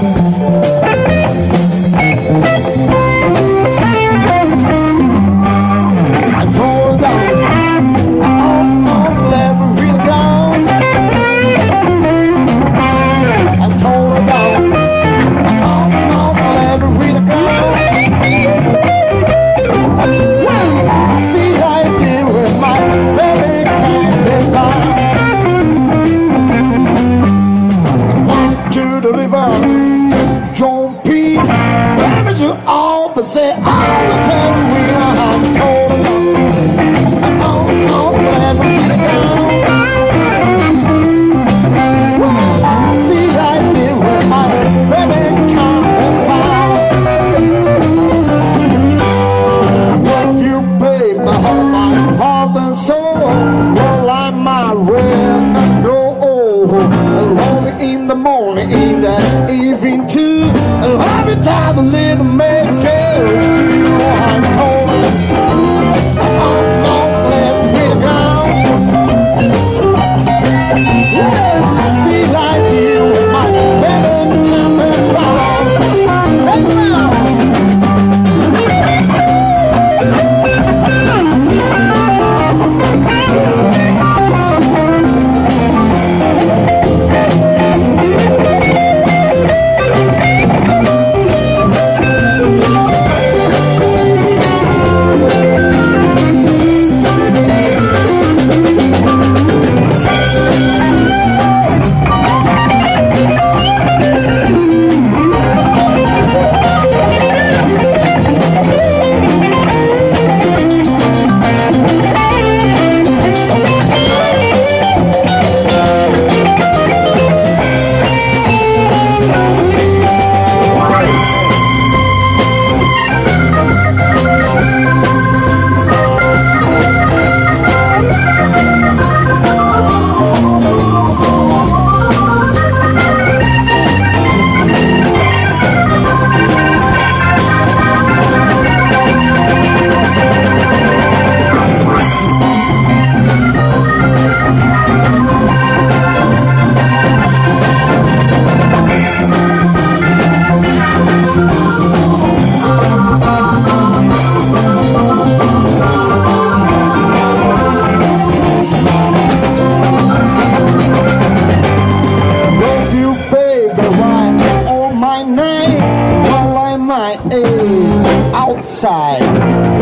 Música Papa said, I will tell you I'm going. I'm on, on, glad we're getting down. Well, I'll be you paid my heart and soul. I might rent old. Lonely in the morning, in the evening too. Every time the little man. outside.